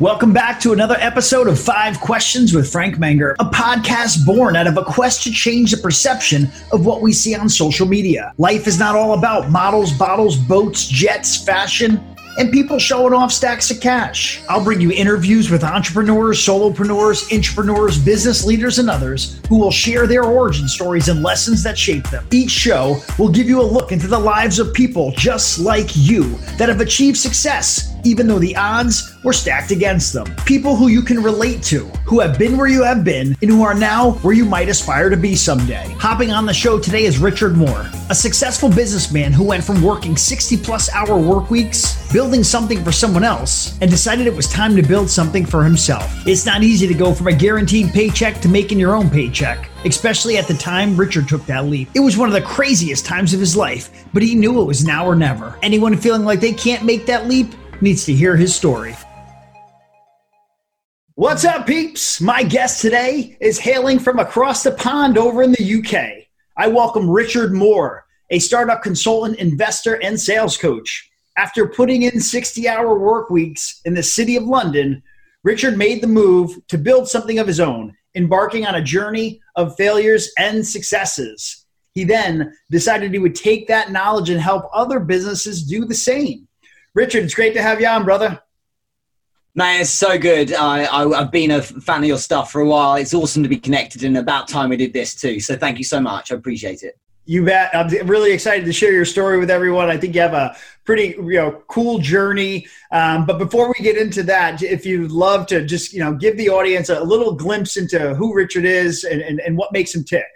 Welcome back to another episode of Five Questions with Frank Menger, a podcast born out of a quest to change the perception of what we see on social media. Life is not all about models, bottles, boats, jets, fashion and people showing off stacks of cash. I'll bring you interviews with entrepreneurs, solopreneurs, entrepreneurs, business leaders, and others who will share their origin stories and lessons that shape them. Each show will give you a look into the lives of people just like you that have achieved success even though the odds were stacked against them. People who you can relate to, who have been where you have been, and who are now where you might aspire to be someday. Hopping on the show today is Richard Moore, a successful businessman who went from working 60 plus hour work weeks, building something for someone else, and decided it was time to build something for himself. It's not easy to go from a guaranteed paycheck to making your own paycheck especially at the time Richard took that leap. It was one of the craziest times of his life, but he knew it was now or never. Anyone feeling like they can't make that leap? Needs to hear his story. What's up, peeps? My guest today is hailing from across the pond over in the UK. I welcome Richard Moore, a startup consultant, investor, and sales coach. After putting in 60 hour work weeks in the city of London, Richard made the move to build something of his own, embarking on a journey of failures and successes. He then decided he would take that knowledge and help other businesses do the same. Richard, it's great to have you on, brother. Man, it's so good. I, I, have been a fan of your stuff for a while. It's awesome to be connected, and about time we did this too. So thank you so much. I appreciate it. You bet. I'm really excited to share your story with everyone. I think you have a pretty you know cool journey. Um, but before we get into that, if you'd love to just you know give the audience a little glimpse into who Richard is and, and, and what makes him tick.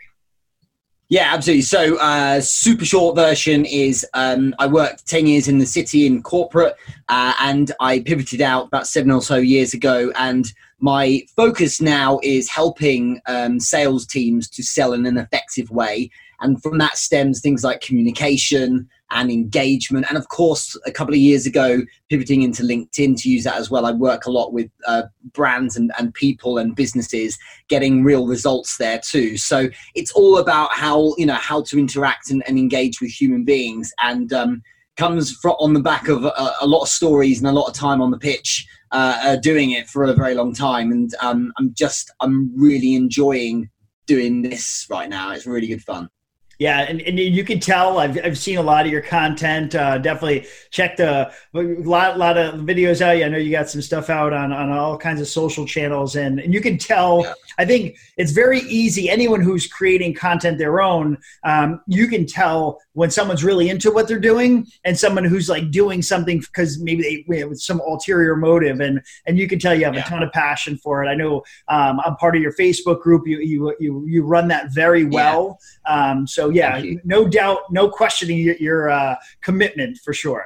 Yeah, absolutely. So, uh, super short version is um, I worked 10 years in the city in corporate uh, and I pivoted out about seven or so years ago. And my focus now is helping um, sales teams to sell in an effective way. And from that stems things like communication, and engagement. And of course, a couple of years ago, pivoting into LinkedIn to use that as well. I work a lot with uh, brands and, and people and businesses getting real results there too. So it's all about how, you know, how to interact and, and engage with human beings and um, comes from, on the back of a, a, lot of stories and a lot of time on the pitch uh, uh, doing it for a very long time. And um, I'm just, I'm really enjoying doing this right now. It's really good fun. Yeah, and, and you can tell I've, I've seen a lot of your content. Uh, definitely check the a lot, lot of videos out. I know you got some stuff out on, on all kinds of social channels, and, and you can tell. Yeah. I think it's very easy. Anyone who's creating content their own, um, you can tell when someone's really into what they're doing and someone who's like doing something because maybe they with some ulterior motive, and and you can tell you have yeah. a ton of passion for it. I know um, I'm part of your Facebook group. You you you, you run that very well. Yeah. Um, so yeah, no doubt, no questioning your, your uh, commitment for sure.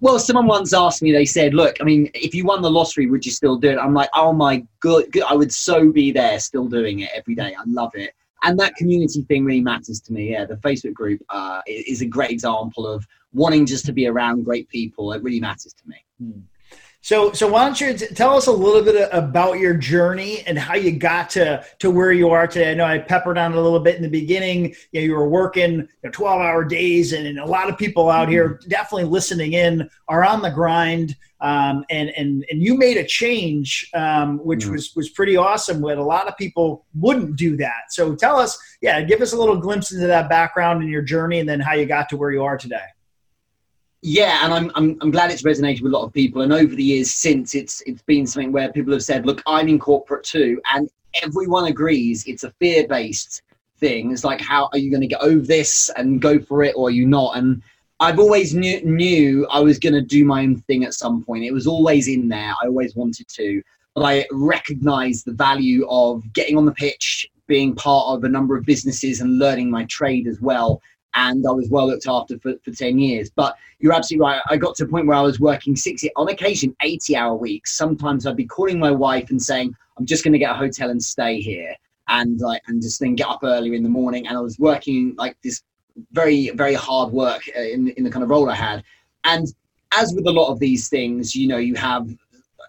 Well, someone once asked me, they said, look, I mean, if you won the lottery, would you still do it? I'm like, oh my god, I would so be there still doing it every day. I love it. And that community thing really matters to me. Yeah, the Facebook group uh, is a great example of wanting just to be around great people. It really matters to me. Hmm. So, so why don't you tell us a little bit about your journey and how you got to to where you are today? I know I peppered on a little bit in the beginning. You, know, you were working you know, twelve hour days, and, a lot of people out here mm-hmm. definitely listening in are on the grind. Um, and and and you made a change, um, which mm-hmm. was was pretty awesome. When a lot of people wouldn't do that. So, tell us, yeah, give us a little glimpse into that background and your journey, and then how you got to where you are today yeah, and I'm, I'm I'm glad it's resonated with a lot of people. And over the years since, it's it's been something where people have said, "Look, I'm in corporate too," and everyone agrees it's a fear based thing. It's like, how are you going to get over this and go for it, or are you not? And I've always knew, knew I was going to do my own thing at some point. It was always in there. I always wanted to, but I recognized the value of getting on the pitch, being part of a number of businesses, and learning my trade as well and I was well looked after for, for 10 years. But you're absolutely right. I got to a point where I was working 60, on occasion, 80 hour weeks. Sometimes I'd be calling my wife and saying, I'm just going to get a hotel and stay here. And like, and just then get up earlier in the morning. And I was working like this very, very hard work uh, in, in the kind of role I had. And as with a lot of these things, you know, you have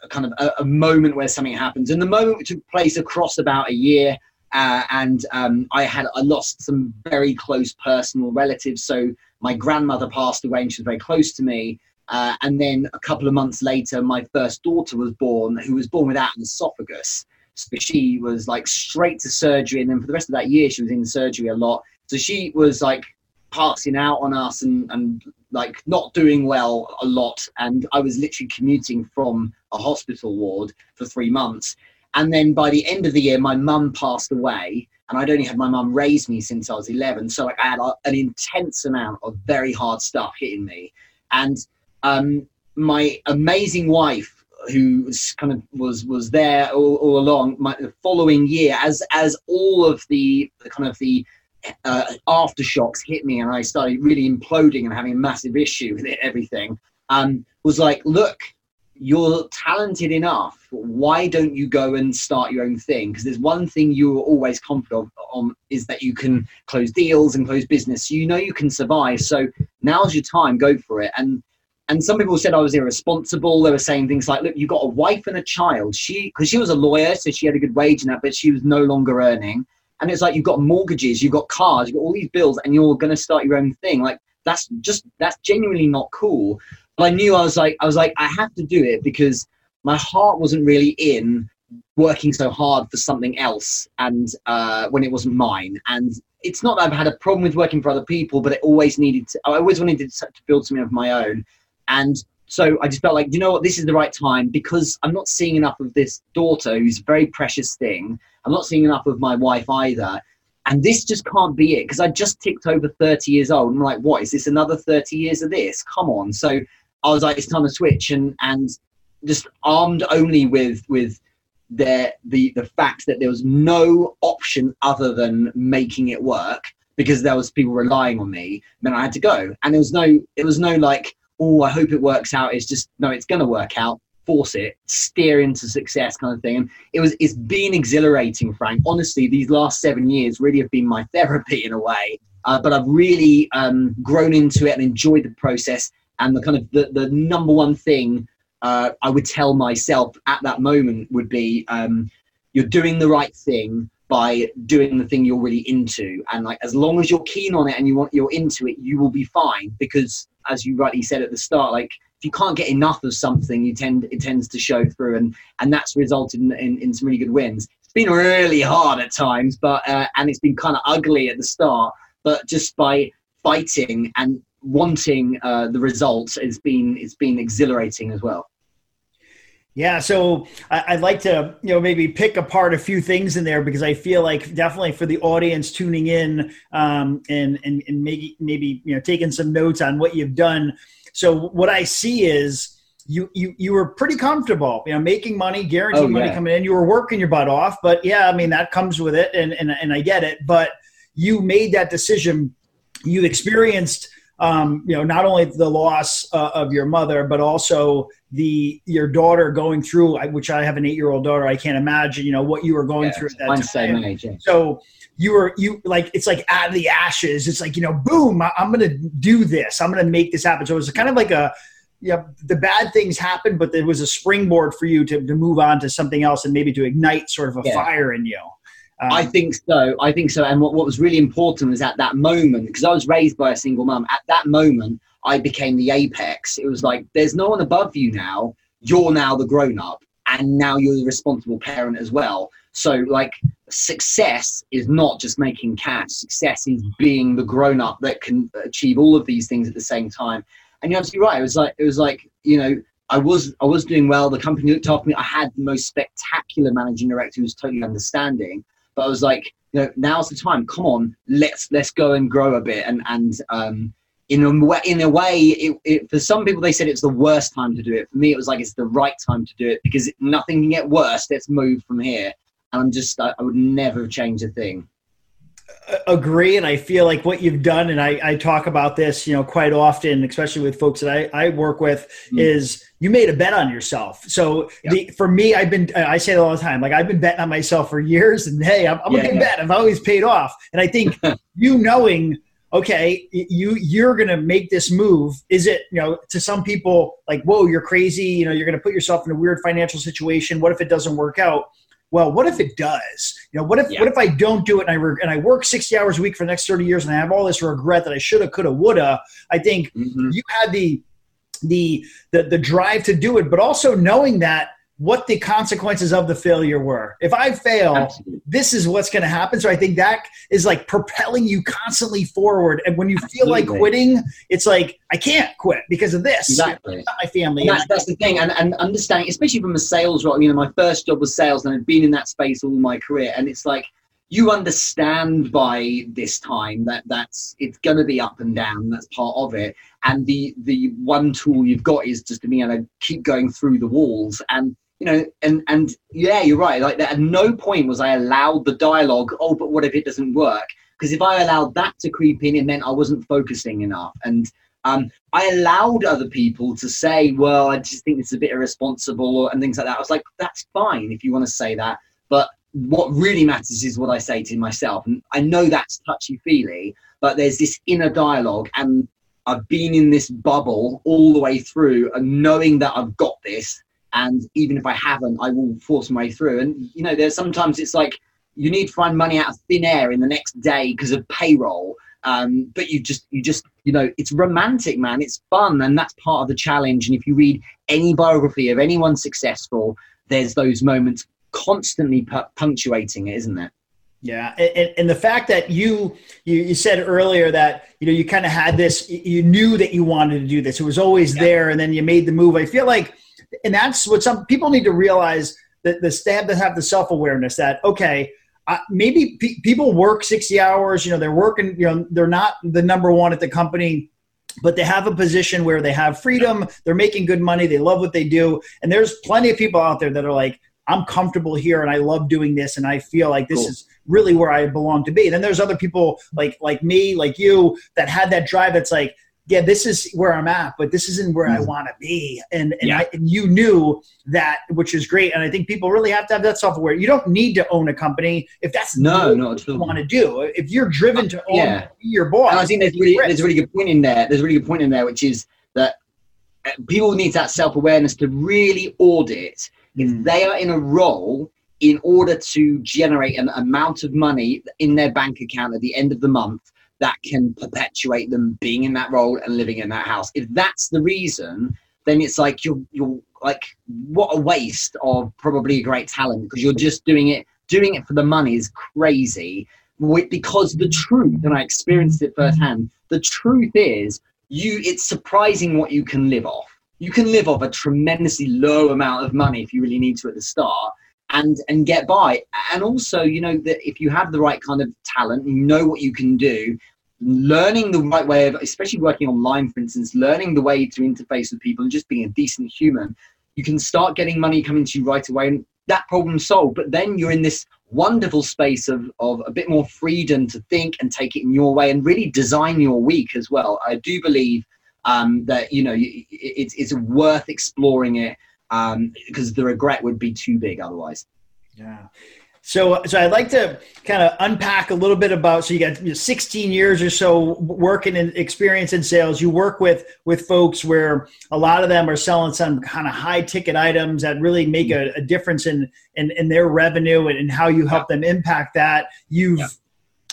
a kind of a, a moment where something happens. And the moment took place across about a year. Uh, and um, I had I lost some very close personal relatives. So my grandmother passed away, and she was very close to me. Uh, and then a couple of months later, my first daughter was born, who was born without an esophagus. So she was like straight to surgery. And then for the rest of that year, she was in surgery a lot. So she was like passing out on us and, and like not doing well a lot. And I was literally commuting from a hospital ward for three months. And then by the end of the year, my mum passed away. And I'd only had my mum raise me since I was 11. So I had an intense amount of very hard stuff hitting me. And um, my amazing wife, who was kind of was was there all, all along, my, the following year, as as all of the, the kind of the uh, aftershocks hit me and I started really imploding and having a massive issue with it, everything, um, was like, look, you're talented enough. Why don't you go and start your own thing? Because there's one thing you're always confident on um, is that you can close deals and close business. So you know you can survive. So now's your time. Go for it. And and some people said I was irresponsible. They were saying things like, "Look, you've got a wife and a child." She because she was a lawyer, so she had a good wage in that, but she was no longer earning and it's like you've got mortgages, you've got cars, you've got all these bills, and you're going to start your own thing. Like that's just that's genuinely not cool. But I knew I was like I was like I have to do it because my heart wasn't really in working so hard for something else and uh, when it wasn't mine and it's not that i've had a problem with working for other people but it always needed to, i always wanted to, to build something of my own and so i just felt like you know what this is the right time because i'm not seeing enough of this daughter who's a very precious thing I'm not seeing enough of my wife either. And this just can't be it because I just ticked over 30 years old. I'm like, what is this? Another 30 years of this? Come on. So I was like, it's time to switch and and just armed only with with the the the fact that there was no option other than making it work because there was people relying on me. Then I had to go, and there was no it was no like, oh, I hope it works out. It's just no, it's gonna work out force it, steer into success kind of thing. And it was it's been exhilarating, Frank. Honestly, these last seven years really have been my therapy in a way. Uh, but I've really um, grown into it and enjoyed the process. And the kind of the, the number one thing uh, I would tell myself at that moment would be um, you're doing the right thing by doing the thing you're really into and like as long as you're keen on it and you want you're into it you will be fine because as you rightly said at the start like if you can't get enough of something, you tend it tends to show through, and and that's resulted in, in, in some really good wins. It's been really hard at times, but uh, and it's been kind of ugly at the start. But just by fighting and wanting uh, the results, it's been it's been exhilarating as well. Yeah, so I'd like to, you know, maybe pick apart a few things in there because I feel like definitely for the audience tuning in um, and and and maybe maybe you know taking some notes on what you've done so what I see is you you you were pretty comfortable, you know, making money, guaranteed oh, money coming in. You were working your butt off, but yeah, I mean that comes with it, and and and I get it. But you made that decision. You experienced. Um, you know, not only the loss uh, of your mother, but also the your daughter going through. Which I have an eight year old daughter. I can't imagine, you know, what you were going yeah, through at that time. Age, yeah. So you were you like it's like out of the ashes it's like you know boom I, am gonna do this i'm gonna make this happen so it was kind of like a yeah the bad things happened but there was a springboard for you to, to move on to something else and maybe to ignite sort of a yeah. fire in you um, I think so. I think so. And what, what was really important was at that moment, because I was raised by a single mum, at that moment, I became the apex. It was like, there's no one above you now. You're now the grown up, and now you're the responsible parent as well. So, like, success is not just making cash. Success is being the grown up that can achieve all of these things at the same time. And you're absolutely right. It was like it was like you know I was I was doing well. The company looked after me. I had the most spectacular managing director who was totally understanding. But I was like, you know, now's the time. Come on, let's let's go and grow a bit. And and um, in a way, in a way, it, it, for some people they said it's the worst time to do it. For me, it was like it's the right time to do it because nothing can get worse. Let's move from here. And I'm just, I, I would never change a thing agree and i feel like what you've done and I, I, talk about this you know quite often especially with folks that i, I work with mm. is you made a bet on yourself. So yep. the, for me i've been i say it all the time like i've been betting on myself for years and hey i'm, I'm yeah, a good bet. I've always paid off. And i think you knowing okay you you're gonna make this move is it you know to some people like whoa you're crazy you know you're gonna put yourself in a weird financial situation. What if it doesn't work out well, what if it does? You know, what if yeah. what if I don't do it and I re- and I work sixty hours a week for the next thirty years and I have all this regret that I shoulda, coulda, woulda? I think mm-hmm. you had the the the the drive to do it, but also knowing that what the consequences of the failure were. If I fail, Absolutely. this is what's going to happen. So I think that is like propelling you constantly forward. And when you feel Absolutely. like quitting, it's like I can't quit because of this. Exactly. my family. That's, that's, the thing. And, and understanding, especially from a sales role. You know, my first job was sales, and I've been in that space all my career. And it's like you understand by this time that that's it's going to be up and down that's part of it and the the one tool you've got is just to be able to keep going through the walls and you know and and yeah you're right like at no point was i allowed the dialogue oh but what if it doesn't work because if i allowed that to creep in it meant i wasn't focusing enough and um, I allowed other people to say, well, I just think it's a bit irresponsible and things like that. I was like, that's fine if you want to say that. But what really matters is what I say to myself. And I know that's touchy feely, but there's this inner dialogue. And I've been in this bubble all the way through and knowing that I've got this. And even if I haven't, I will force my way through. And, you know, there's sometimes it's like you need to find money out of thin air in the next day because of payroll. Um, but you just, you just, you know, it's romantic, man. It's fun. And that's part of the challenge. And if you read any biography of anyone successful, there's those moments constantly punctuating it, isn't it? Yeah, and, and, the fact that you, you you said earlier that you know you kind of had this, you knew that you wanted to do this. It was always yeah. there, and then you made the move. I feel like, and that's what some people need to realize that the staff that have the self awareness that okay, uh, maybe pe- people work sixty hours. You know, they're working. You know, they're not the number one at the company but they have a position where they have freedom they're making good money they love what they do and there's plenty of people out there that are like I'm comfortable here and I love doing this and I feel like this cool. is really where I belong to be. And then there's other people like like me, like you, that had that drive that's like, yeah, this is where I'm at, but this isn't where. I want to be. And and, yeah. I, and, you knew that, which is great. And I think people really have to have that self aware. You don't need to own a company if that's no, no, what you want to do. If you're driven to own yeah. your boss, and I think there's really, there's a really good point in there. There's a really good point in there, which is that uh, people need that self awareness to really audit if hmm. they are in a role in order to generate an amount of money in their bank account at the end of the month that can perpetuate them being in that role and living in that house. If that's the reason, then it's like you're you're like what a waste of probably a great talent because you're just doing it doing it for the money is crazy because the truth and I experienced it firsthand the truth is you it's surprising what you can live off you can live off a tremendously low amount of money if you really need to at the start and and get by. And also you know that if you have the right kind of talent you know what you can do learning the right way of especially working online for instance learning the way to interface with people and just being a decent human you can start getting money coming to you right away and that problem solved. But then you're in this wonderful space of, of a bit more freedom to think and take it in your way and really design your week as well. I do believe um, that you know it's it's worth exploring it because um, the regret would be too big otherwise. Yeah. So, so I'd like to kind of unpack a little bit about. So you got 16 years or so working in experience in sales. You work with with folks where a lot of them are selling some kind of high ticket items that really make a, a difference in, in, in their revenue and, and how you help yeah. them impact that. You've yeah.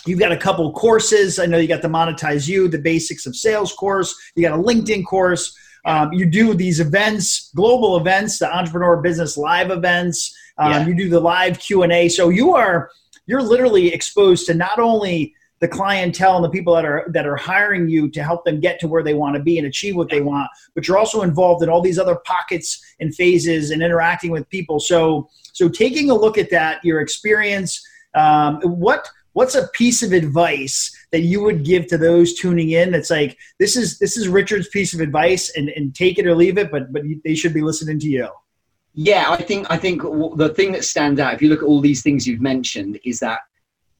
You've got a couple courses. I know you got the Monetize You, the Basics of Sales course. You got a LinkedIn course. Um, you do these events, global events, the Entrepreneur Business Live events. Um, yeah. You do the live Q and A. So you are you're literally exposed to not only the clientele and the people that are that are hiring you to help them get to where they want to be and achieve what they want, but you're also involved in all these other pockets and phases and interacting with people. So so taking a look at that, your experience, um, what what's a piece of advice that you would give to those tuning in. That's like this is this is richard's piece of advice and, and take it or leave it but but they should be listening to you. Yeah i think i think the thing that stands out if you look at all these things you've mentioned is that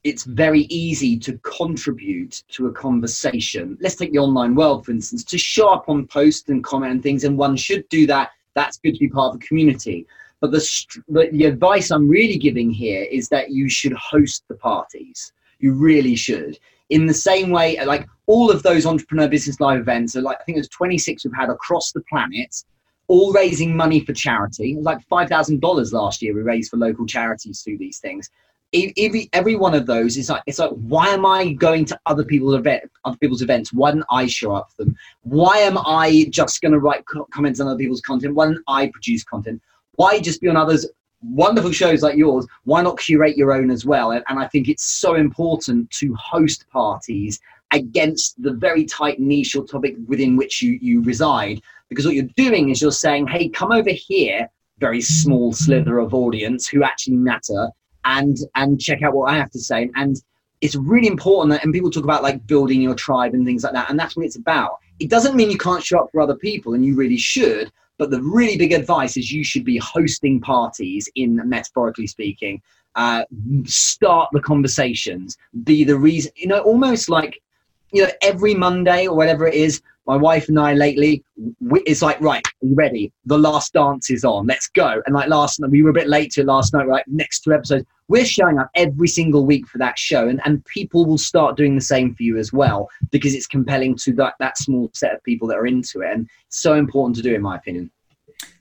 it's very easy to contribute to a conversation. Let's take the online world for instance to show up on posts and comment and things and one should do that. That's good to be part of the community. But the, the, the advice I'm really giving here is that you should host the parties. You really should. In the same way, like all of those entrepreneur business live events are like I think there's 26 we've had across the planet, all raising money for charity. Like five thousand dollars last year we raised for local charities through these things. every, every one of those is like it's like why am i going to other people's event other people's events why don't i show up for them why am i just going to write comments on other people's content why don't i produce content why just be on others wonderful shows like yours why not curate your own as well and, and i think it's so important to host parties against the very tight niche or topic within which you, you reside because what you're doing is you're saying hey come over here very small slither of audience who actually matter and and check out what I have to say. And it's really important that and people talk about like building your tribe and things like that, and that's what it's about. It doesn't mean you can't show up for other people, and you really should. But the really big advice is you should be hosting parties, in metaphorically speaking. Uh, start the conversations. Be the reason. You know, almost like you know every Monday or whatever it is my wife and I lately, we, it's like, right, are you ready? The last dance is on. Let's go. And like last night, we were a bit late to it last night, right? Next two episodes, we're showing up every single week for that show. And, and people will start doing the same for you as well because it's compelling to that, that small set of people that are into it. And so important to do, in my opinion.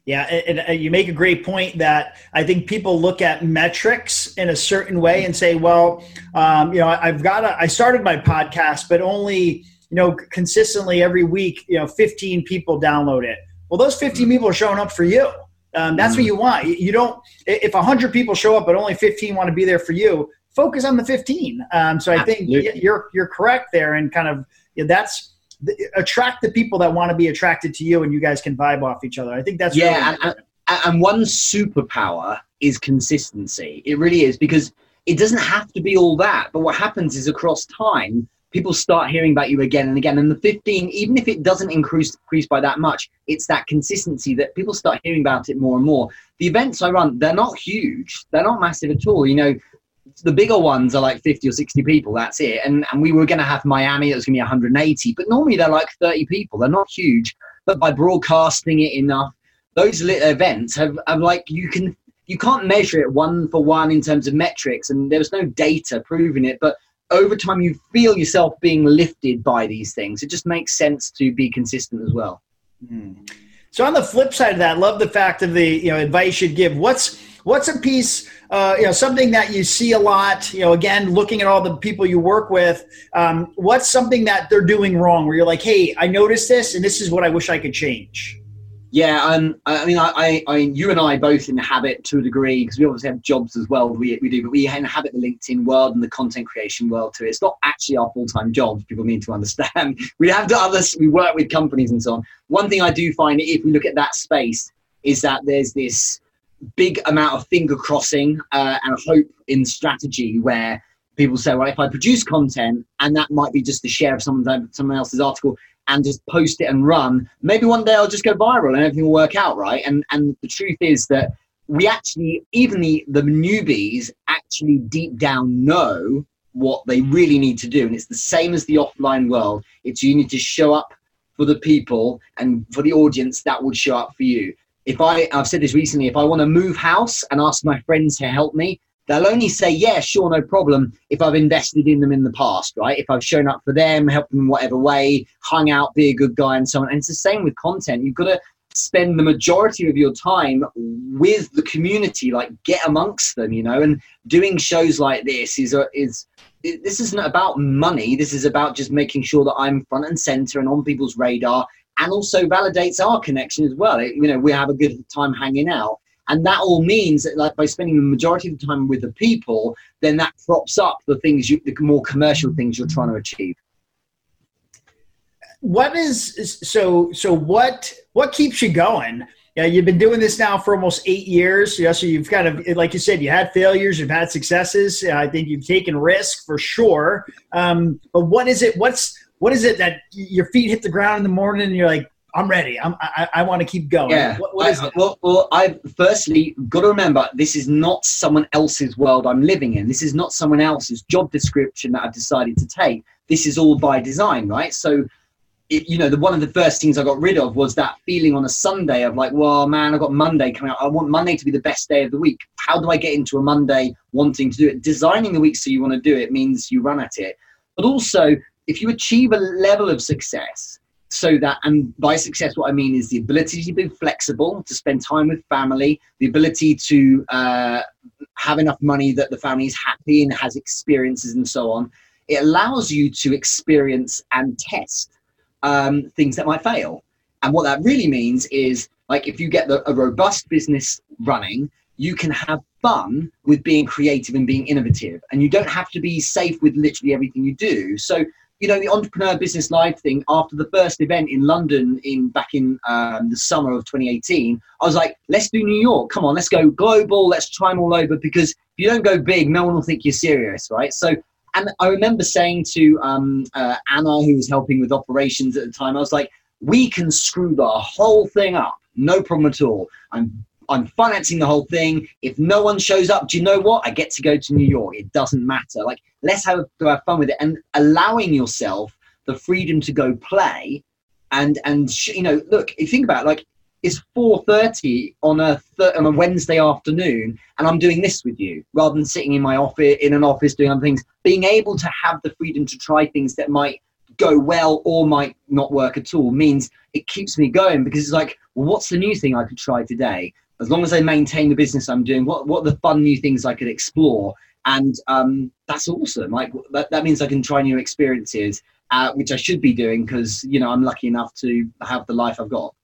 Yeah, and, and, you make a great point that I think people look at metrics in a certain way and say, well, um, you know, I've got a, I started my podcast, but only you know, consistently every week, you know, 15 people download it. Well, those 15 people are showing up for you. Um, that's what mm. you want. You don't, if 100 people show up, but only 15 want to be there for you, focus on the 15. Um, so I think you're, you're correct there. And kind of you know, that's, attract the people that want to be attracted to you and you guys can vibe off each other. I think that's yeah. Really and, and one superpower is consistency. It really is because it doesn't have to be all that. But what happens is across time, people start hearing about you again and again. And the 15, even if it doesn't increase, increase by that much, it's that consistency that people start hearing about it more and more. The events I run, they're not huge, they're not massive at all. You know, the bigger ones are like 50 or 60 people, that's it. And, and we were going to have Miami, it was going to be 180, but normally they're like 30 people, they're not huge. But by broadcasting it enough, those little events have, have like, you can you can't measure it one for one in terms of metrics and there was no data proving it but over time you feel yourself being lifted by these things. It just makes sense to be consistent as well. Mm. So on the flip side of that, love the fact of the you know advice you'd give. What's what's a piece uh, you know something that you see a lot you know again looking at all the people you work with um, what's something that they're doing wrong where you're like hey i noticed this and this is what i wish i could change yeah, um, I mean, I, I, you and I both inhabit to a degree because we obviously have jobs as well. We, we do, but we inhabit the LinkedIn world and the content creation world too. It's not actually our full time jobs. People need to understand. We have to others. We work with companies and so on. One thing I do find, if we look at that space, is that there's this big amount of finger crossing uh, and hope in strategy where people say, well, if I produce content and that might be just the share of someone someone else's article, and just post it and run, maybe one day I'll just go viral and everything will work out, right? And and the truth is that we actually, even the the newbies, actually deep down know what they really need to do, and it's the same as the offline world. It's you need to show up for the people and for the audience that would show up for you. If I, I've said this recently, if I want to move house and ask my friends to help me, They'll only say, yeah, sure, no problem, if I've invested in them in the past, right? If I've shown up for them, helped them in whatever way, hung out, be a good guy, and so on. And it's the same with content. You've got to spend the majority of your time with the community, like get amongst them, you know. And doing shows like this is a, is this isn't about money. This is about just making sure that I'm front and center and on people's radar, and also validates our connection as well. It, you know, we have a good time hanging out. And that all means that like by spending the majority of the time with the people, then that props up the things you, the more commercial things you're trying to achieve. What is so so what what keeps you going? Yeah, you've been doing this now for almost eight years. Yeah, so you've kind of, like you said, you had failures, you've had successes. I think you've taken risk for sure. Um, but what is it? What's what is it that your feet hit the ground in the morning and you're like, I'm ready. I'm, I, I want to keep going. Yeah. What, what is I, it? Well, well, I firstly got to remember this is not someone else's world I'm living in. This is not someone else's job description that I've decided to take. This is all by design, right? So, it, you know, the one of the first things I got rid of was that feeling on a Sunday of like, well, man, I've got Monday coming out. I want Monday to be the best day of the week. How do I get into a Monday wanting to do it? Designing the week so you want to do it means you run at it. But also, if you achieve a level of success so that and by success what i mean is the ability to be flexible to spend time with family the ability to uh, have enough money that the family is happy and has experiences and so on. It allows you to experience and test um, things that might fail. And what that really means is like if you get the, a robust business running, you can have fun with being creative and being innovative. And you don't have to be safe with literally everything you do. So, you know, the Entrepreneur Business Live thing, after the first event in London in back in um, the summer of 2018, I was like, let's do New York. Come on, let's go global. Let's try them all over because if you don't go big, no one will think you're serious, right? So, and I remember saying to um, uh, Anna, who was helping with operations at the time, I was like, we can screw the whole thing up. No problem at all. I'm I'm financing the whole thing. If no one shows up, do you know what? I get to go to New York. It doesn't matter. Like, let's have to have fun with it and allowing yourself the freedom to go play. And and you know, look, you think about it, like it's 4:30 on a th- on a Wednesday afternoon, and I'm doing this with you rather than sitting in my office in an office doing other things. Being able to have the freedom to try things that might go well or might not work at all means it keeps me going because it's like, well, what's the new thing I could try today? As long as I maintain the business I'm doing, what what the fun new things I could explore? And um, that's awesome. Like that, that means I can try new experiences, uh, which I should be doing because you know I'm lucky enough to have the life I've got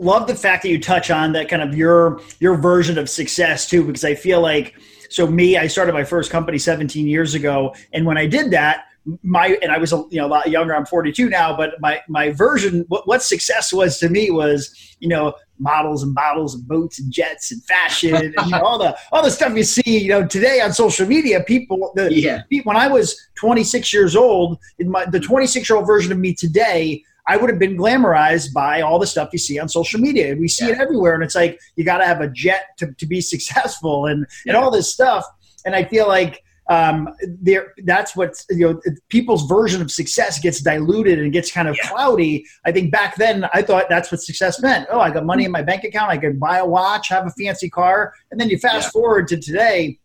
love the fact that you touch on that kind of your your version of success too because i feel like so me i started my first company 17 years ago and when i did that my and I was a, you know a lot younger. I'm 42 now, but my my version what, what success was to me was you know models and bottles and boats and jets and fashion and you know, all the all the stuff you see you know today on social media. People the yeah. when I was 26 years old, in my the 26 year old version of me today. I would have been glamorized by all the stuff you see on social media. We see yeah. it everywhere, and it's like you got to have a jet to, to be successful, and yeah. and all this stuff. And I feel like um, there that's what you know people's version of success gets diluted and gets kind of yeah. cloudy i think back then i thought that's what success meant oh i got money in my bank account i could buy a watch have a fancy car and then you fast yeah. forward to today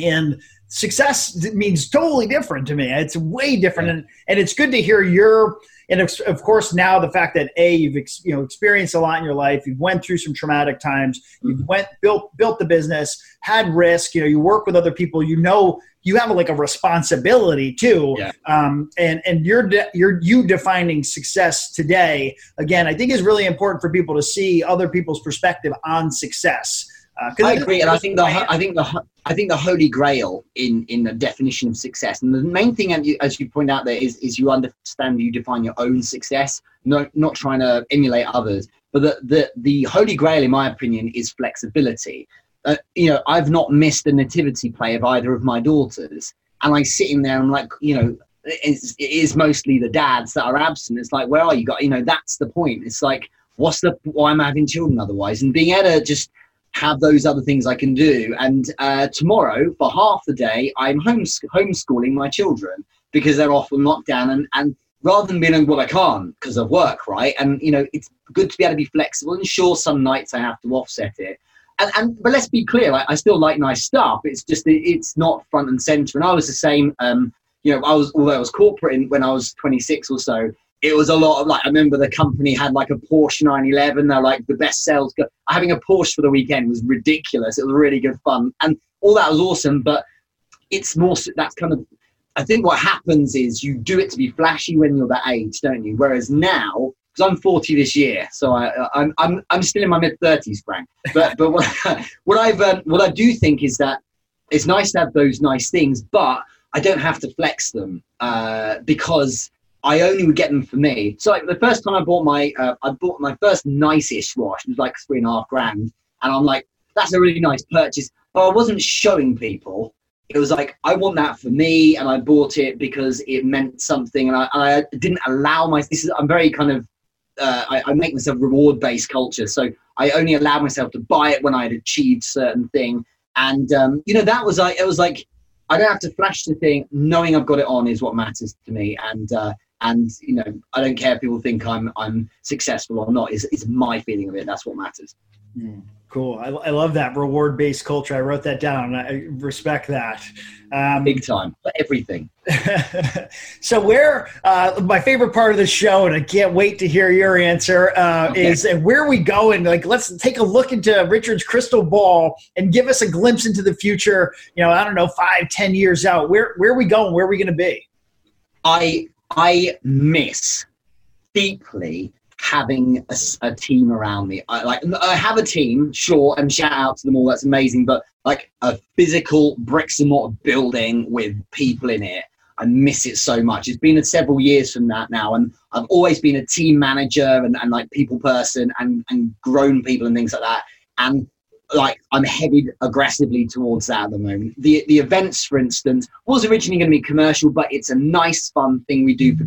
and success means totally different to me it's way different yeah. and, and it's good to hear your and of course now the fact that a you've ex, you know experienced a lot in your life you've went through some traumatic times you've mm-hmm. went built built the business had risk you know you work with other people you know you have like a responsibility too yeah. um, and and you're de- you're you defining success today again i think is really important for people to see other people's perspective on success uh, I agree, and I think the I think the I think the holy grail in in the definition of success, and the main thing, as you point out there, is is you understand you define your own success, not not trying to emulate others. But the the the holy grail, in my opinion, is flexibility. Uh, you know, I've not missed the nativity play of either of my daughters, and I sit in there and like, you know, it's, it is mostly the dads that are absent. It's like, where are you? Got you know, that's the point. It's like, what's the why am I having children otherwise? And being able to just have those other things I can do. And uh, tomorrow, for half the day, I'm homes- homeschooling my children because they're off on lockdown. And, and rather than being, well, I can't because of work, right? And, you know, it's good to be able to be flexible. And sure, some nights I have to offset it. And, and but let's be clear, I, I still like nice stuff. It's just it's not front and center. And I was the same. Um, you know, I was although I was corporate in, when I was 26 or so it was a lot of like I remember the company had like a Porsche 911. They're like the best sales. Go- Having a Porsche for the weekend was ridiculous. It was really good fun, and all that was awesome. But it's more that's kind of I think what happens is you do it to be flashy when you're that age, don't you? Whereas now, because I'm 40 this year, so I, I'm, I'm I'm still in my mid 30s, Frank. But but what, what I've um, what I do think is that it's nice to have those nice things, but I don't have to flex them uh, because I only would get them for me. So like the first time I bought my, uh, I bought my first nice-ish watch. It was like three and a half grand, and I'm like, that's a really nice purchase. But I wasn't showing people. It was like I want that for me, and I bought it because it meant something, and I, I didn't allow my. This is I'm very kind of. Uh, I, I make myself a reward-based culture, so I only allowed myself to buy it when I had achieved certain thing, and um, you know that was like it was like I don't have to flash the thing. Knowing I've got it on is what matters to me, and uh, and you know i don't care if people think i'm i'm successful or not is is my feeling of it that's what matters Mm. Cool. I, I love that reward based culture. I wrote that down. I respect that. Um, Big time for everything. so, where uh, my favorite part of the show, and I can't wait to hear your answer, uh, okay. is uh, where are we going? Like, let's take a look into Richard's crystal ball and give us a glimpse into the future. You know, I don't know, five, ten years out. Where where are we going? Where are we going to be? I I miss deeply having a, a, team around me. I like I have a team, sure, and shout out to them all. That's amazing. But like a physical bricks and mortar building with people in it, I miss it so much. It's been several years from that now, and I've always been a team manager and, and like people person and and grown people and things like that. And like I'm headed aggressively towards that at the moment. The the events, for instance, was originally going to be commercial, but it's a nice, fun thing we do for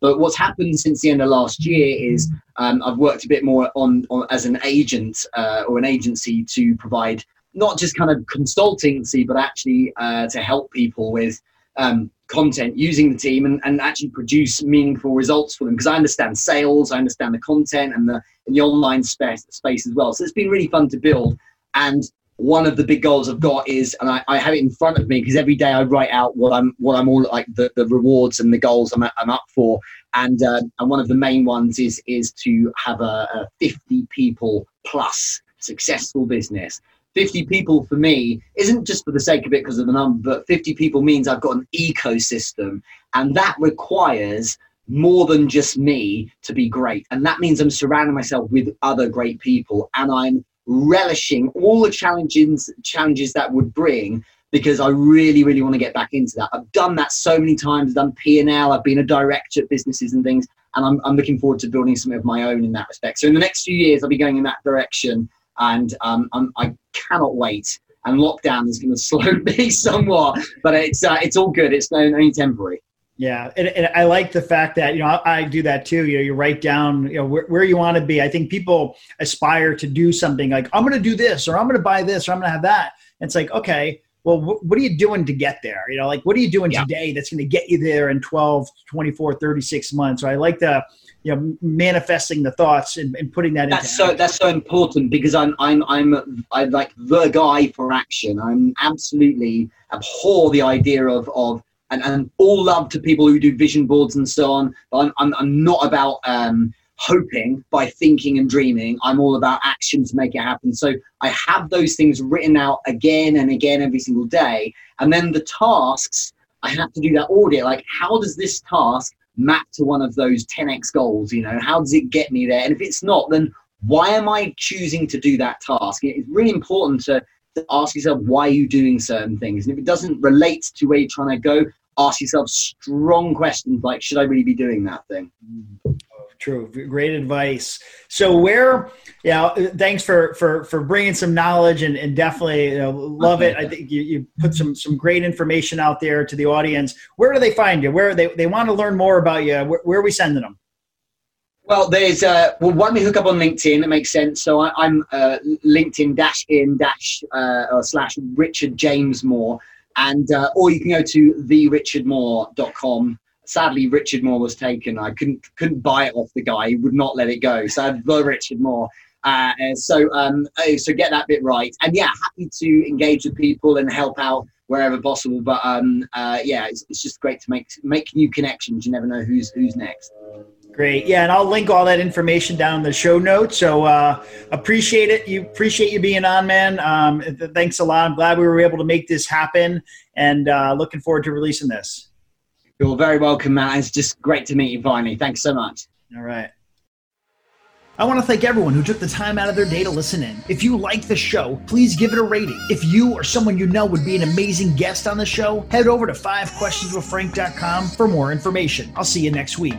but what's happened since the end of last year is um, I've worked a bit more on, on as an agent uh, or an agency to provide not just kind of consultancy, but actually uh, to help people with um, content using the team and, and actually produce meaningful results for them. Because I understand sales, I understand the content and the, and the online space, space as well. So it's been really fun to build. And one of the big goals I've got is, and I, I have it in front of me because every day I write out what I'm what I'm all like the, the rewards and the goals I'm, I'm up for, and uh, and one of the main ones is is to have a, a 50 people plus successful business. 50 people for me isn't just for the sake of it because of the number, but 50 people means I've got an ecosystem, and that requires more than just me to be great. And that means I'm surrounding myself with other great people and I'm relishing all the challenges challenges that would bring because I really, really want to get back into that. I've done that so many times, I've done P&L, I've been a director at businesses and things, and I'm, I'm looking forward to building something of my own in that respect. So in the next few years, I'll be going in that direction, and um, I'm, I cannot wait. And lockdown is going to slow me somewhat, but it's uh, it's all good. It's only temporary. Yeah, and, and, I like the fact that you know I, I, do that too. You know, you write down you know where, where you want to be. I think people aspire to do something like I'm going to do this, or I'm going to buy this, or I'm going to have that. And it's like, okay, well, wh- what are you doing to get there? You know, like what are you doing yeah. today that's going to get you there in 12, 24, 36 months? So I like the you know manifesting the thoughts and, and putting that. That's so action. that's so important because I'm I'm I'm I'm like the guy for action. I'm absolutely abhor the idea of of and, and all love to people who do vision boards and so on. But I'm, I'm, I'm not about um, hoping by thinking and dreaming. I'm all about action to make it happen. So I have those things written out again and again every single day. And then the tasks, I have to do that audit. Like, how does this task map to one of those 10x goals? You know, how does it get me there? And if it's not, then why am I choosing to do that task? It's really important to, to ask yourself why are you doing certain things. And if it doesn't relate to where you're trying to go, ask yourself strong questions like, should I really be doing that thing? Mm. True. Great advice. So where, yeah, thanks for, for, for bringing some knowledge and, and definitely you know, love it. I think you, you put some, some great information out there to the audience. Where do they find you? Where they, they want to learn more about you? Where, where are we sending them? Well, there's uh, well, one we hook up on LinkedIn. It makes sense. So I, am uh, LinkedIn dash in dash uh, or slash Richard James Moore and uh, or you can go to therichardmoore.com sadly richard moore was taken i couldn't couldn't buy it off the guy he would not let it go so I had the richard moore uh, so um, oh, so get that bit right and yeah happy to engage with people and help out wherever possible but um, uh, yeah it's, it's just great to make make new connections you never know who's who's next Great. Yeah, and I'll link all that information down in the show notes. So uh, appreciate it. You appreciate you being on, man. Um, thanks a lot. I'm glad we were able to make this happen, and uh, looking forward to releasing this. You're very welcome, mate. It's just great to meet you finally. Thanks so much. All right. I want to thank everyone who took the time out of their day to listen in. If you like the show, please give it a rating. If you or someone you know would be an amazing guest on the show, head over to 5questionswithfrank.com for more information. I'll see you next week.